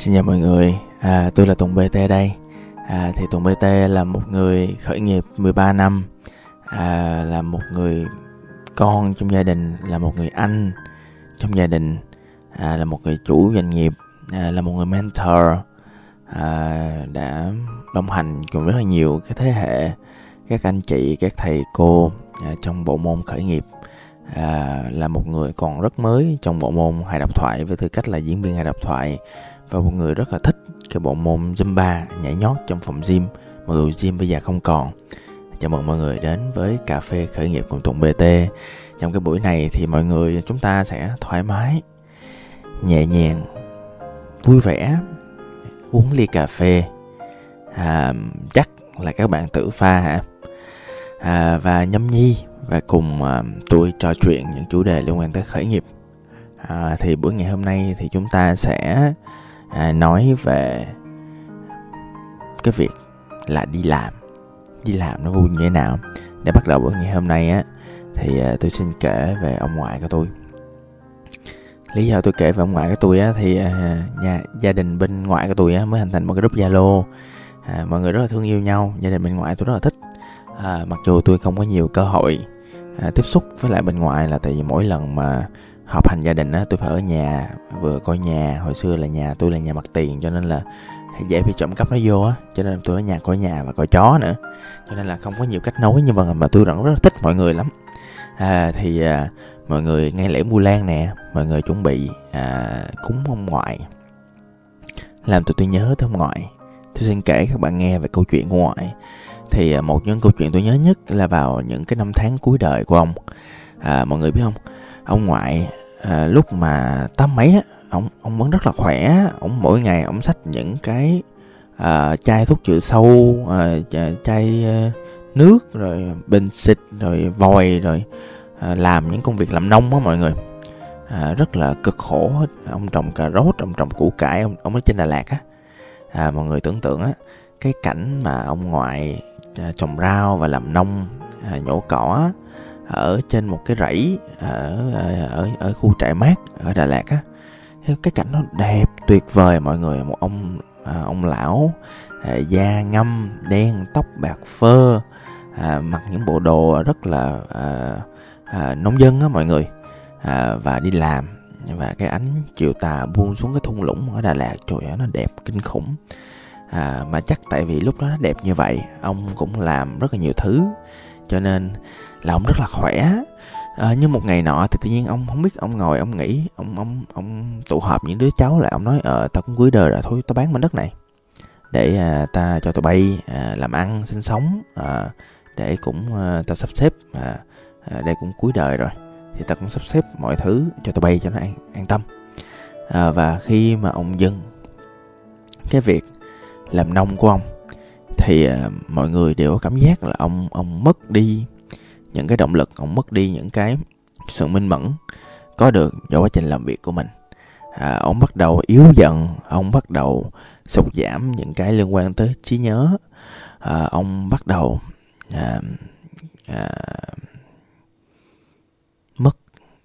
Xin chào mọi người, à, tôi là Tùng BT đây. À, thì Tùng BT là một người khởi nghiệp 13 năm, à, là một người con trong gia đình, là một người anh trong gia đình, à, là một người chủ doanh nghiệp, à, là một người mentor, à, đã đồng hành cùng rất là nhiều cái thế hệ các anh chị, các thầy cô à, trong bộ môn khởi nghiệp. À, là một người còn rất mới trong bộ môn hài độc thoại với tư cách là diễn viên hài độc thoại và một người rất là thích cái bộ môn Zumba nhảy nhót trong phòng gym. Mặc dù gym bây giờ không còn. Chào mừng mọi người đến với cà phê khởi nghiệp cùng Tùng BT trong cái buổi này thì mọi người chúng ta sẽ thoải mái nhẹ nhàng vui vẻ uống ly cà phê. À, chắc là các bạn tự pha hả? À, và nhâm nhi và cùng à, tôi trò chuyện những chủ đề liên quan tới khởi nghiệp. À, thì buổi ngày hôm nay thì chúng ta sẽ à, nói về cái việc là đi làm. Đi làm nó vui như thế nào? Để bắt đầu buổi ngày hôm nay á thì à, tôi xin kể về ông ngoại của tôi. Lý do tôi kể về ông ngoại của tôi á thì à, nhà gia đình bên ngoại của tôi á mới hình thành một cái group zalo. À, mọi người rất là thương yêu nhau gia đình bên ngoại tôi rất là thích. À, mặc dù tôi không có nhiều cơ hội à, tiếp xúc với lại bên ngoại là tại vì mỗi lần mà họp hành gia đình á tôi phải ở nhà vừa coi nhà hồi xưa là nhà tôi là nhà mặt tiền cho nên là dễ bị trộm cắp nó vô á cho nên tôi ở nhà coi nhà và coi chó nữa. Cho nên là không có nhiều cách nói nhưng mà mà tôi vẫn rất là thích mọi người lắm. À, thì à, mọi người ngay lễ mua lan nè mọi người chuẩn bị à, cúng ông ngoại. Làm tụi tôi nhớ tới ông ngoại. Tôi xin kể các bạn nghe về câu chuyện của ngoại. Thì à, một những câu chuyện tôi nhớ nhất là vào những cái năm tháng cuối đời của ông. À, mọi người biết không? Ông ngoại à, lúc mà tám mấy á ông ông vẫn rất là khỏe ông mỗi ngày ông xách những cái à, chai thuốc trừ sâu à, chai à, nước rồi bình xịt rồi vòi rồi à, làm những công việc làm nông á mọi người. À, rất là cực khổ hết. Ông trồng cà rốt ông trồng củ cải ông ông ở trên Đà Lạt á. À, mọi người tưởng tượng á cái cảnh mà ông ngoại à, trồng rau và làm nông à, nhổ cỏ ở trên một cái rẫy ở ở ở khu trại mát ở Đà Lạt á. Cái cảnh nó đẹp tuyệt vời mọi người một ông à, ông lão à, da ngâm đen tóc bạc phơ à, mặc những bộ đồ rất là à, à, nông dân á mọi người. À, và đi làm và cái ánh chiều tà buông xuống cái thung lũng ở Đà Lạt trời ơi nó đẹp kinh khủng. À, mà chắc tại vì lúc đó nó đẹp như vậy ông cũng làm rất là nhiều thứ. Cho nên là ông rất là khỏe. À, nhưng một ngày nọ thì tự nhiên ông không biết ông ngồi ông nghĩ ông ông ông tụ họp những đứa cháu lại ông nói ờ tao cũng cuối đời rồi thôi tao bán mảnh đất này để à, ta cho tụi bay à, làm ăn sinh sống à, để cũng à, tao sắp xếp à, à, đây cũng cuối đời rồi. Thì tao cũng sắp xếp mọi thứ cho tụi bay cho nó an, an tâm. À, và khi mà ông dừng cái việc làm nông của ông thì à, mọi người đều có cảm giác là ông ông mất đi những cái động lực ông mất đi những cái sự minh mẫn có được do quá trình làm việc của mình. À, ông bắt đầu yếu dần ông bắt đầu sụt giảm những cái liên quan tới trí nhớ. À, ông bắt đầu à, à, mất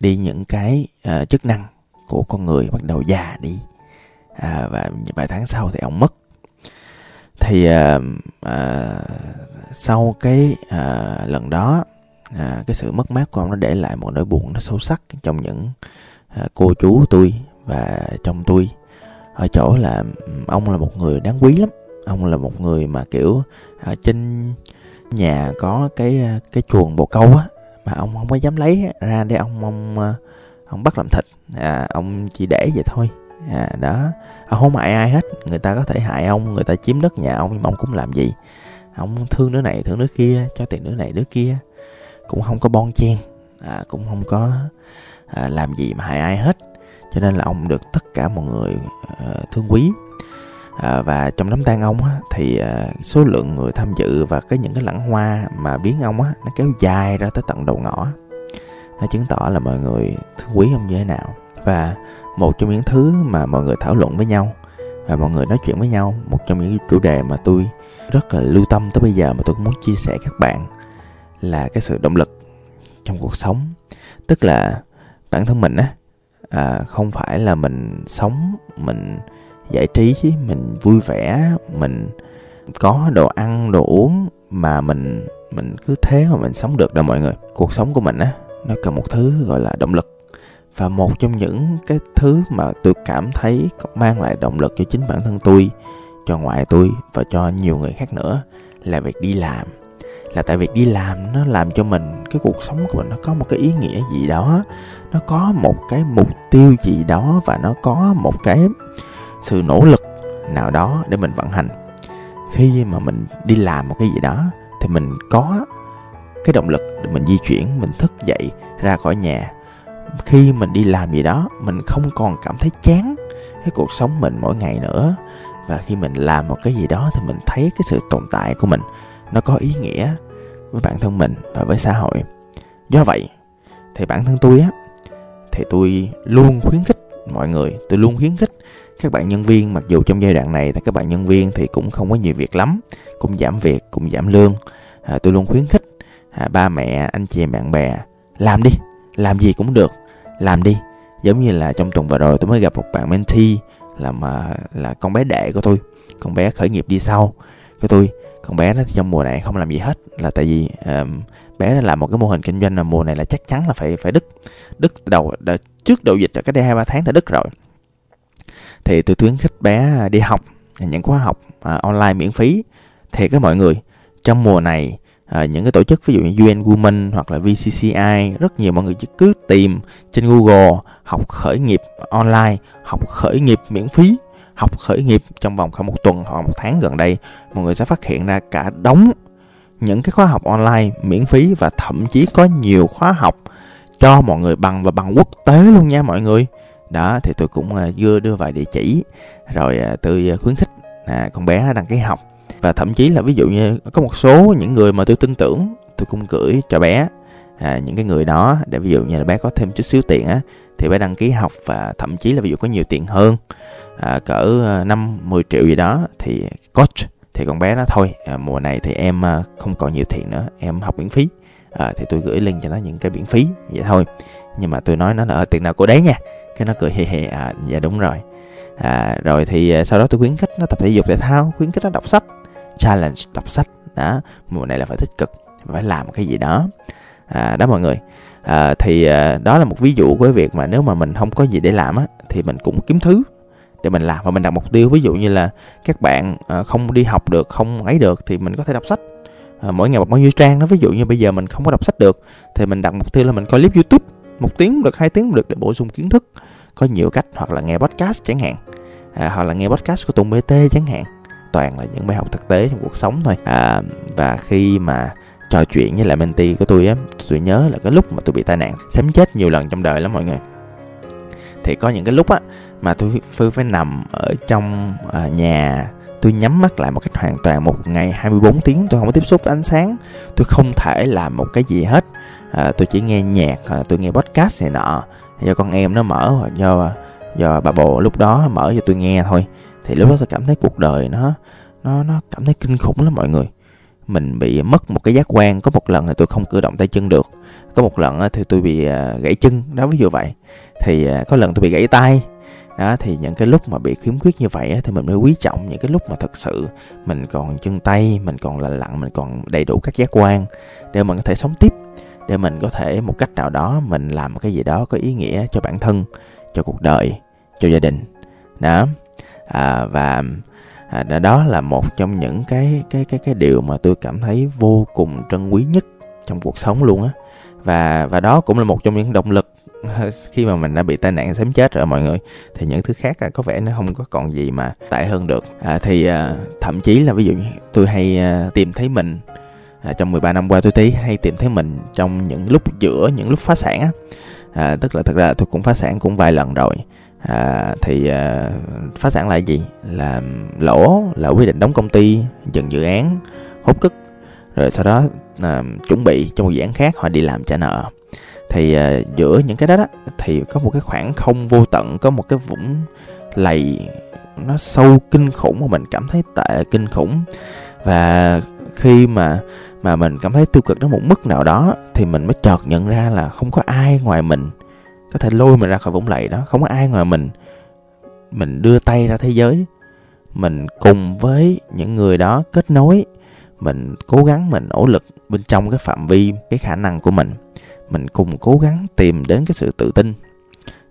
đi những cái à, chức năng của con người bắt đầu già đi. À, và vài tháng sau thì ông mất. Thì à, à, sau cái à, lần đó à, cái sự mất mát của ông nó để lại một nỗi buồn nó sâu sắc trong những à, cô chú tôi và chồng tôi. Ở chỗ là ông là một người đáng quý lắm. Ông là một người mà kiểu à, trên nhà có cái à, cái chuồng bồ câu á mà ông không có dám lấy ra để ông ông à, ông bắt làm thịt. À, ông chỉ để vậy thôi. À, đó. Ông không hại ai hết. Người ta có thể hại ông người ta chiếm đất nhà ông nhưng mà ông cũng làm gì? Ông thương đứa này thương đứa kia cho tiền đứa này đứa kia cũng không có bon chen à, cũng không có à, làm gì mà hại ai hết. Cho nên là ông được tất cả mọi người à, thương quý. À, và trong đám tang ông á, thì à, số lượng người tham dự và cái những cái lẵng hoa mà biến ông á nó kéo dài ra tới tận đầu ngõ. Nó chứng tỏ là mọi người thương quý ông như thế nào. Và một trong những thứ mà mọi người thảo luận với nhau và mọi người nói chuyện với nhau một trong những chủ đề mà tôi rất là lưu tâm tới bây giờ mà tôi cũng muốn chia sẻ các bạn là cái sự động lực trong cuộc sống. Tức là bản thân mình á à, không phải là mình sống mình giải trí mình vui vẻ mình có đồ ăn đồ uống mà mình mình cứ thế mà mình sống được đâu mọi người. Cuộc sống của mình á nó cần một thứ gọi là động lực. Và một trong những cái thứ mà tôi cảm thấy mang lại động lực cho chính bản thân tôi cho ngoại tôi và cho nhiều người khác nữa là việc đi làm là tại việc đi làm nó làm cho mình, cái cuộc sống của mình nó có một cái ý nghĩa gì đó, nó có một cái mục tiêu gì đó và nó có một cái sự nỗ lực nào đó để mình vận hành. Khi mà mình đi làm một cái gì đó thì mình có cái động lực để mình di chuyển, mình thức dậy ra khỏi nhà. Khi mình đi làm gì đó, mình không còn cảm thấy chán cái cuộc sống mình mỗi ngày nữa. Và khi mình làm một cái gì đó thì mình thấy cái sự tồn tại của mình nó có ý nghĩa với bản thân mình và với xã hội. Do vậy thì bản thân tôi á thì tôi luôn khuyến khích mọi người tôi luôn khuyến khích các bạn nhân viên. Mặc dù trong giai đoạn này thì các bạn nhân viên thì cũng không có nhiều việc lắm cũng giảm việc cũng giảm lương. À, tôi luôn khuyến khích à, ba mẹ anh chị em bạn bè làm đi làm gì cũng được làm đi. Giống như là trong tuần vừa rồi tôi mới gặp một bạn mentee là mà là con bé đệ của tôi con bé khởi nghiệp đi sau của tôi con bé nó trong mùa này không làm gì hết là tại vì um, bé nó làm một cái mô hình kinh doanh là mùa này là chắc chắn là phải phải đứt đứt đầu đã, trước đầu dịch ở cái đây hai ba tháng đã đứt rồi. Thì tôi khuyến khích bé đi học những khóa học uh, online miễn phí. Thì các mọi người trong mùa này à, những cái tổ chức ví dụ như UN Women hoặc là VCCI rất nhiều mọi người chỉ cứ tìm trên Google học khởi nghiệp online học khởi nghiệp miễn phí học khởi nghiệp trong vòng khoảng một tuần hoặc một tháng gần đây mọi người sẽ phát hiện ra cả đống những cái khóa học online miễn phí và thậm chí có nhiều khóa học cho mọi người bằng và bằng quốc tế luôn nha mọi người. Đó thì tôi cũng à, vừa đưa đưa vài địa chỉ rồi à, tôi à, khuyến khích à, con bé đăng ký học. Và thậm chí là ví dụ như có một số những người mà tôi tin tưởng tôi cũng gửi cho bé à, những cái người đó để ví dụ như là bé có thêm chút xíu tiền á thì bé đăng ký học và thậm chí là ví dụ có nhiều tiền hơn à, cỡ à, năm 10 triệu gì đó thì coach thì con bé nó thôi. À, mùa này thì em à, không còn nhiều tiền nữa em học miễn phí. À, thì tôi gửi link cho nó những cái miễn phí vậy thôi. Nhưng mà tôi nói nó là ờ, tiền nào của đấy nha. Cái nó cười hề hề à dạ đúng rồi. À, rồi thì sau đó tôi khuyến khích nó tập thể dục thể thao khuyến khích nó đọc sách challenge đọc sách. Đó mùa này là phải tích cực phải làm cái gì đó à, đó mọi người. À, thì à, đó là một ví dụ của cái việc mà nếu mà mình không có gì để làm á thì mình cũng kiếm thứ để mình làm. Và mình đặt mục tiêu ví dụ như là các bạn à, không đi học được không ấy được thì mình có thể đọc sách. À, mỗi ngày một bao nhiêu trang đó ví dụ như bây giờ mình không có đọc sách được thì mình đặt mục tiêu là mình coi clip youtube một tiếng được hai tiếng được để bổ sung kiến thức có nhiều cách hoặc là nghe podcast chẳng hạn. À, hoặc là nghe podcast của tùng bt chẳng hạn. Toàn là những bài học thực tế trong cuộc sống thôi. À, và khi mà trò chuyện với lại mentee của tôi á tôi nhớ là cái lúc mà tôi bị tai nạn xém chết nhiều lần trong đời lắm mọi người. Thì có những cái lúc á mà tôi phải, phải nằm ở trong à, nhà tôi nhắm mắt lại một cách hoàn toàn một ngày 24 tiếng tôi không có tiếp xúc với ánh sáng tôi không thể làm một cái gì hết. À, tôi chỉ nghe nhạc à, tôi nghe podcast này nọ do con em nó mở hoặc do à, do bà bồ lúc đó mở cho tôi nghe thôi. Thì lúc đó tôi cảm thấy cuộc đời nó nó nó cảm thấy kinh khủng lắm mọi người mình bị mất một cái giác quan. Có một lần thì tôi không cử động tay chân được. Có một lần thì tôi bị à, gãy chân. Đó ví dụ vậy. Thì à, có lần tôi bị gãy tay. Đó thì những cái lúc mà bị khiếm khuyết như vậy thì mình mới quý trọng những cái lúc mà thật sự mình còn chân tay mình còn lành lặn mình còn đầy đủ các giác quan để mình có thể sống tiếp để mình có thể một cách nào đó mình làm cái gì đó có ý nghĩa cho bản thân cho cuộc đời cho gia đình. Đó. À, và à, đó là một trong những cái cái cái cái điều mà tôi cảm thấy vô cùng trân quý nhất trong cuộc sống luôn á. Và và đó cũng là một trong những động lực khi mà mình đã bị tai nạn sớm chết rồi mọi người. Thì những thứ khác có vẻ nó không có còn gì mà tệ hơn được. À, thì à, thậm chí là ví dụ như tôi hay à, tìm thấy mình à, trong 13 năm qua tôi thấy hay tìm thấy mình trong những lúc giữa những lúc phá sản á. À, tức là thật ra tôi cũng phá sản cũng vài lần rồi à, thì à, phá sản là gì? Là lỗ là quyết định đóng công ty dừng dự án hút cức rồi sau đó à, chuẩn bị cho một dự án khác họ đi làm trả nợ. Thì à, giữa những cái đó đó thì có một cái khoảng không vô tận có một cái vũng lầy nó sâu kinh khủng mà mình cảm thấy tệ kinh khủng. Và khi mà mà mình cảm thấy tiêu cực đến một mức nào đó thì mình mới chợt nhận ra là không có ai ngoài mình có thể lôi mình ra khỏi vũng lầy đó. Không có ai ngoài mình mình đưa tay ra thế giới. Mình cùng với những người đó kết nối. Mình cố gắng, mình nỗ lực bên trong cái phạm vi, cái khả năng của mình. Mình cùng cố gắng tìm đến cái sự tự tin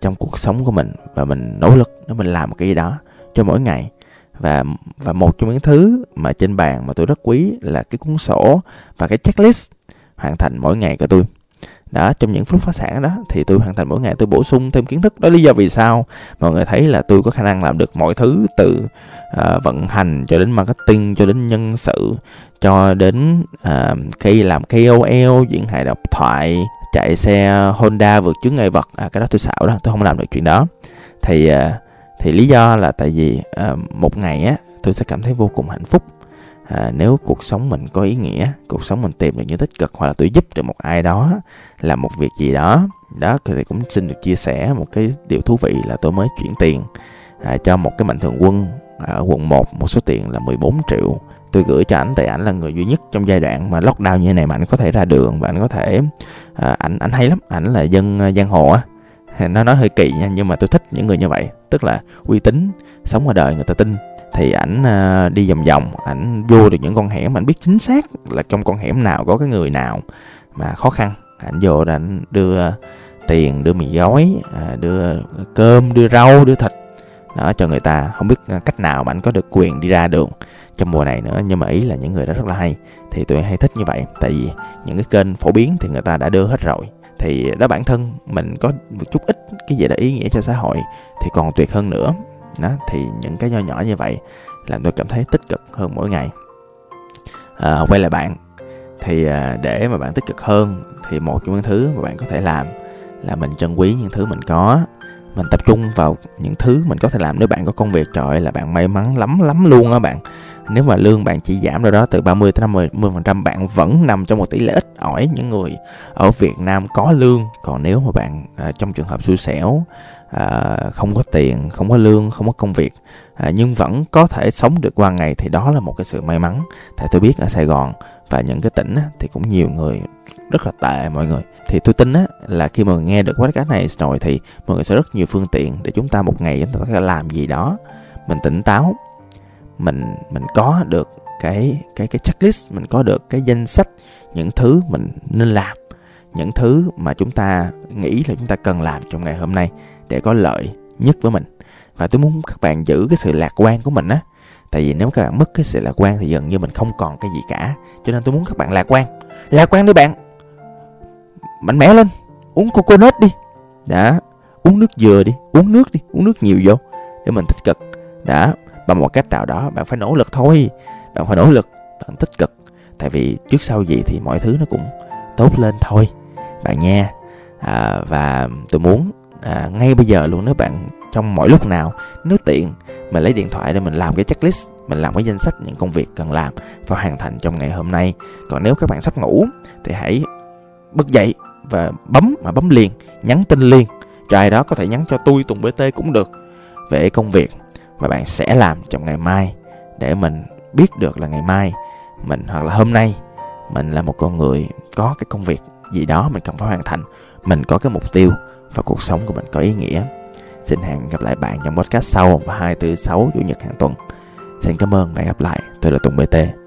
trong cuộc sống của mình và mình nỗ lực để mình làm cái gì đó cho mỗi ngày. Và và một trong những thứ mà trên bàn mà tôi rất quý là cái cuốn sổ và cái checklist hoàn thành mỗi ngày của tôi đó trong những phút phá sản đó thì tôi hoàn thành mỗi ngày tôi bổ sung thêm kiến thức. Đó lý do vì sao mọi người thấy là tôi có khả năng làm được mọi thứ từ uh, vận hành cho đến marketing cho đến nhân sự cho đến à, uh, khi làm KOL diễn hài độc thoại chạy xe Honda vượt chướng ngại vật. À, cái đó tôi xạo đó tôi không làm được chuyện đó. Thì uh, thì lý do là tại vì uh, một ngày á tôi sẽ cảm thấy vô cùng hạnh phúc à, nếu cuộc sống mình có ý nghĩa cuộc sống mình tìm được những tích cực hoặc là tôi giúp được một ai đó làm một việc gì đó đó thì cũng xin được chia sẻ một cái điều thú vị là tôi mới chuyển tiền à, cho một cái mạnh thường quân ở quận 1 một số tiền là 14 triệu. Tôi gửi cho ảnh tại ảnh là người duy nhất trong giai đoạn mà lockdown như thế này mà ảnh có thể ra đường và ảnh có thể à, ảnh ảnh hay lắm ảnh là dân uh, giang hồ á. Nó nói hơi kỳ nha nhưng mà tôi thích những người như vậy tức là uy tín sống qua đời người ta tin thì ảnh ờ, đi vòng vòng, ảnh vô được những con hẻm, ảnh biết chính xác là trong con hẻm nào có cái người nào mà khó khăn. Ảnh vô rồi ảnh đưa tiền, đưa mì gói ờ, đưa cơm, đưa rau, đưa thịt. Đó, cho người ta. Không biết ờ, cách nào mà ảnh có được quyền đi ra đường trong mùa này nữa, nhưng mà ý là những người đó rất là hay. Thì tôi hay thích như vậy, tại vì những cái kênh phổ biến thì người ta đã đưa hết rồi. Thì đó, bản thân mình có một chút ít cái gì đó ý nghĩa cho xã hội, thì còn tuyệt hơn nữa đó thì những cái nho nhỏ như vậy làm tôi cảm thấy tích cực hơn mỗi ngày. À, quay lại bạn thì à, để mà bạn tích cực hơn thì một trong những thứ mà bạn có thể làm là mình trân quý những thứ mình có. Mình tập trung vào những thứ mình có thể làm nếu bạn có công việc trời ơi là bạn may mắn lắm lắm luôn á bạn. Nếu mà lương bạn chỉ giảm đâu đó từ 30 tới 50 phần trăm bạn vẫn nằm trong một tỷ lệ ít ỏi những người ở Việt Nam có lương. Còn nếu mà bạn à, trong trường hợp xui xẻo à, không có tiền không có lương không có công việc. À, nhưng vẫn có thể sống được qua ngày thì đó là một cái sự may mắn. Tại tôi biết ở Sài Gòn và những cái tỉnh á, thì cũng nhiều người rất là tệ mọi người. Thì tôi tin á là khi mà nghe được podcast này rồi thì mọi người sẽ rất nhiều phương tiện để chúng ta một ngày chúng ta có thể làm gì đó. Mình tỉnh táo mình mình có được cái cái cái checklist mình có được cái danh sách những thứ mình nên làm những thứ mà chúng ta nghĩ là chúng ta cần làm trong ngày hôm nay để có lợi nhất với mình. Và tôi muốn các bạn giữ cái sự lạc quan của mình á. Tại vì nếu các bạn mất cái sự lạc quan thì gần như mình không còn cái gì cả. Cho nên tôi muốn các bạn lạc quan. Lạc quan đi bạn. Mạnh mẽ lên. Uống coconut đi. Đã. Uống nước dừa đi. Uống nước đi. Uống nước nhiều vô. Để mình tích cực. Đã. Bằng một cách nào đó, bạn phải nỗ lực thôi. Bạn phải nỗ lực. Bạn tích cực. Tại vì trước sau gì thì mọi thứ nó cũng tốt lên thôi bạn nha. À, và tôi muốn à, ngay bây giờ luôn nếu bạn trong mọi lúc nào nếu tiện mình lấy điện thoại để mình làm cái checklist mình làm cái danh sách những công việc cần làm và hoàn thành trong ngày hôm nay. Còn nếu các bạn sắp ngủ thì hãy bật dậy và bấm mà bấm liền nhắn tin liền. Cho ai đó có thể nhắn cho tôi tùng bt cũng được về công việc mà bạn sẽ làm trong ngày mai để mình biết được là ngày mai mình hoặc là hôm nay mình là một con người có cái công việc gì đó mình cần phải hoàn thành, mình có cái mục tiêu và cuộc sống của mình có ý nghĩa. Xin hẹn gặp lại bạn trong podcast sau vào 246 chủ nhật hàng tuần. Xin cảm ơn và hẹn gặp lại. Tôi là Tùng BT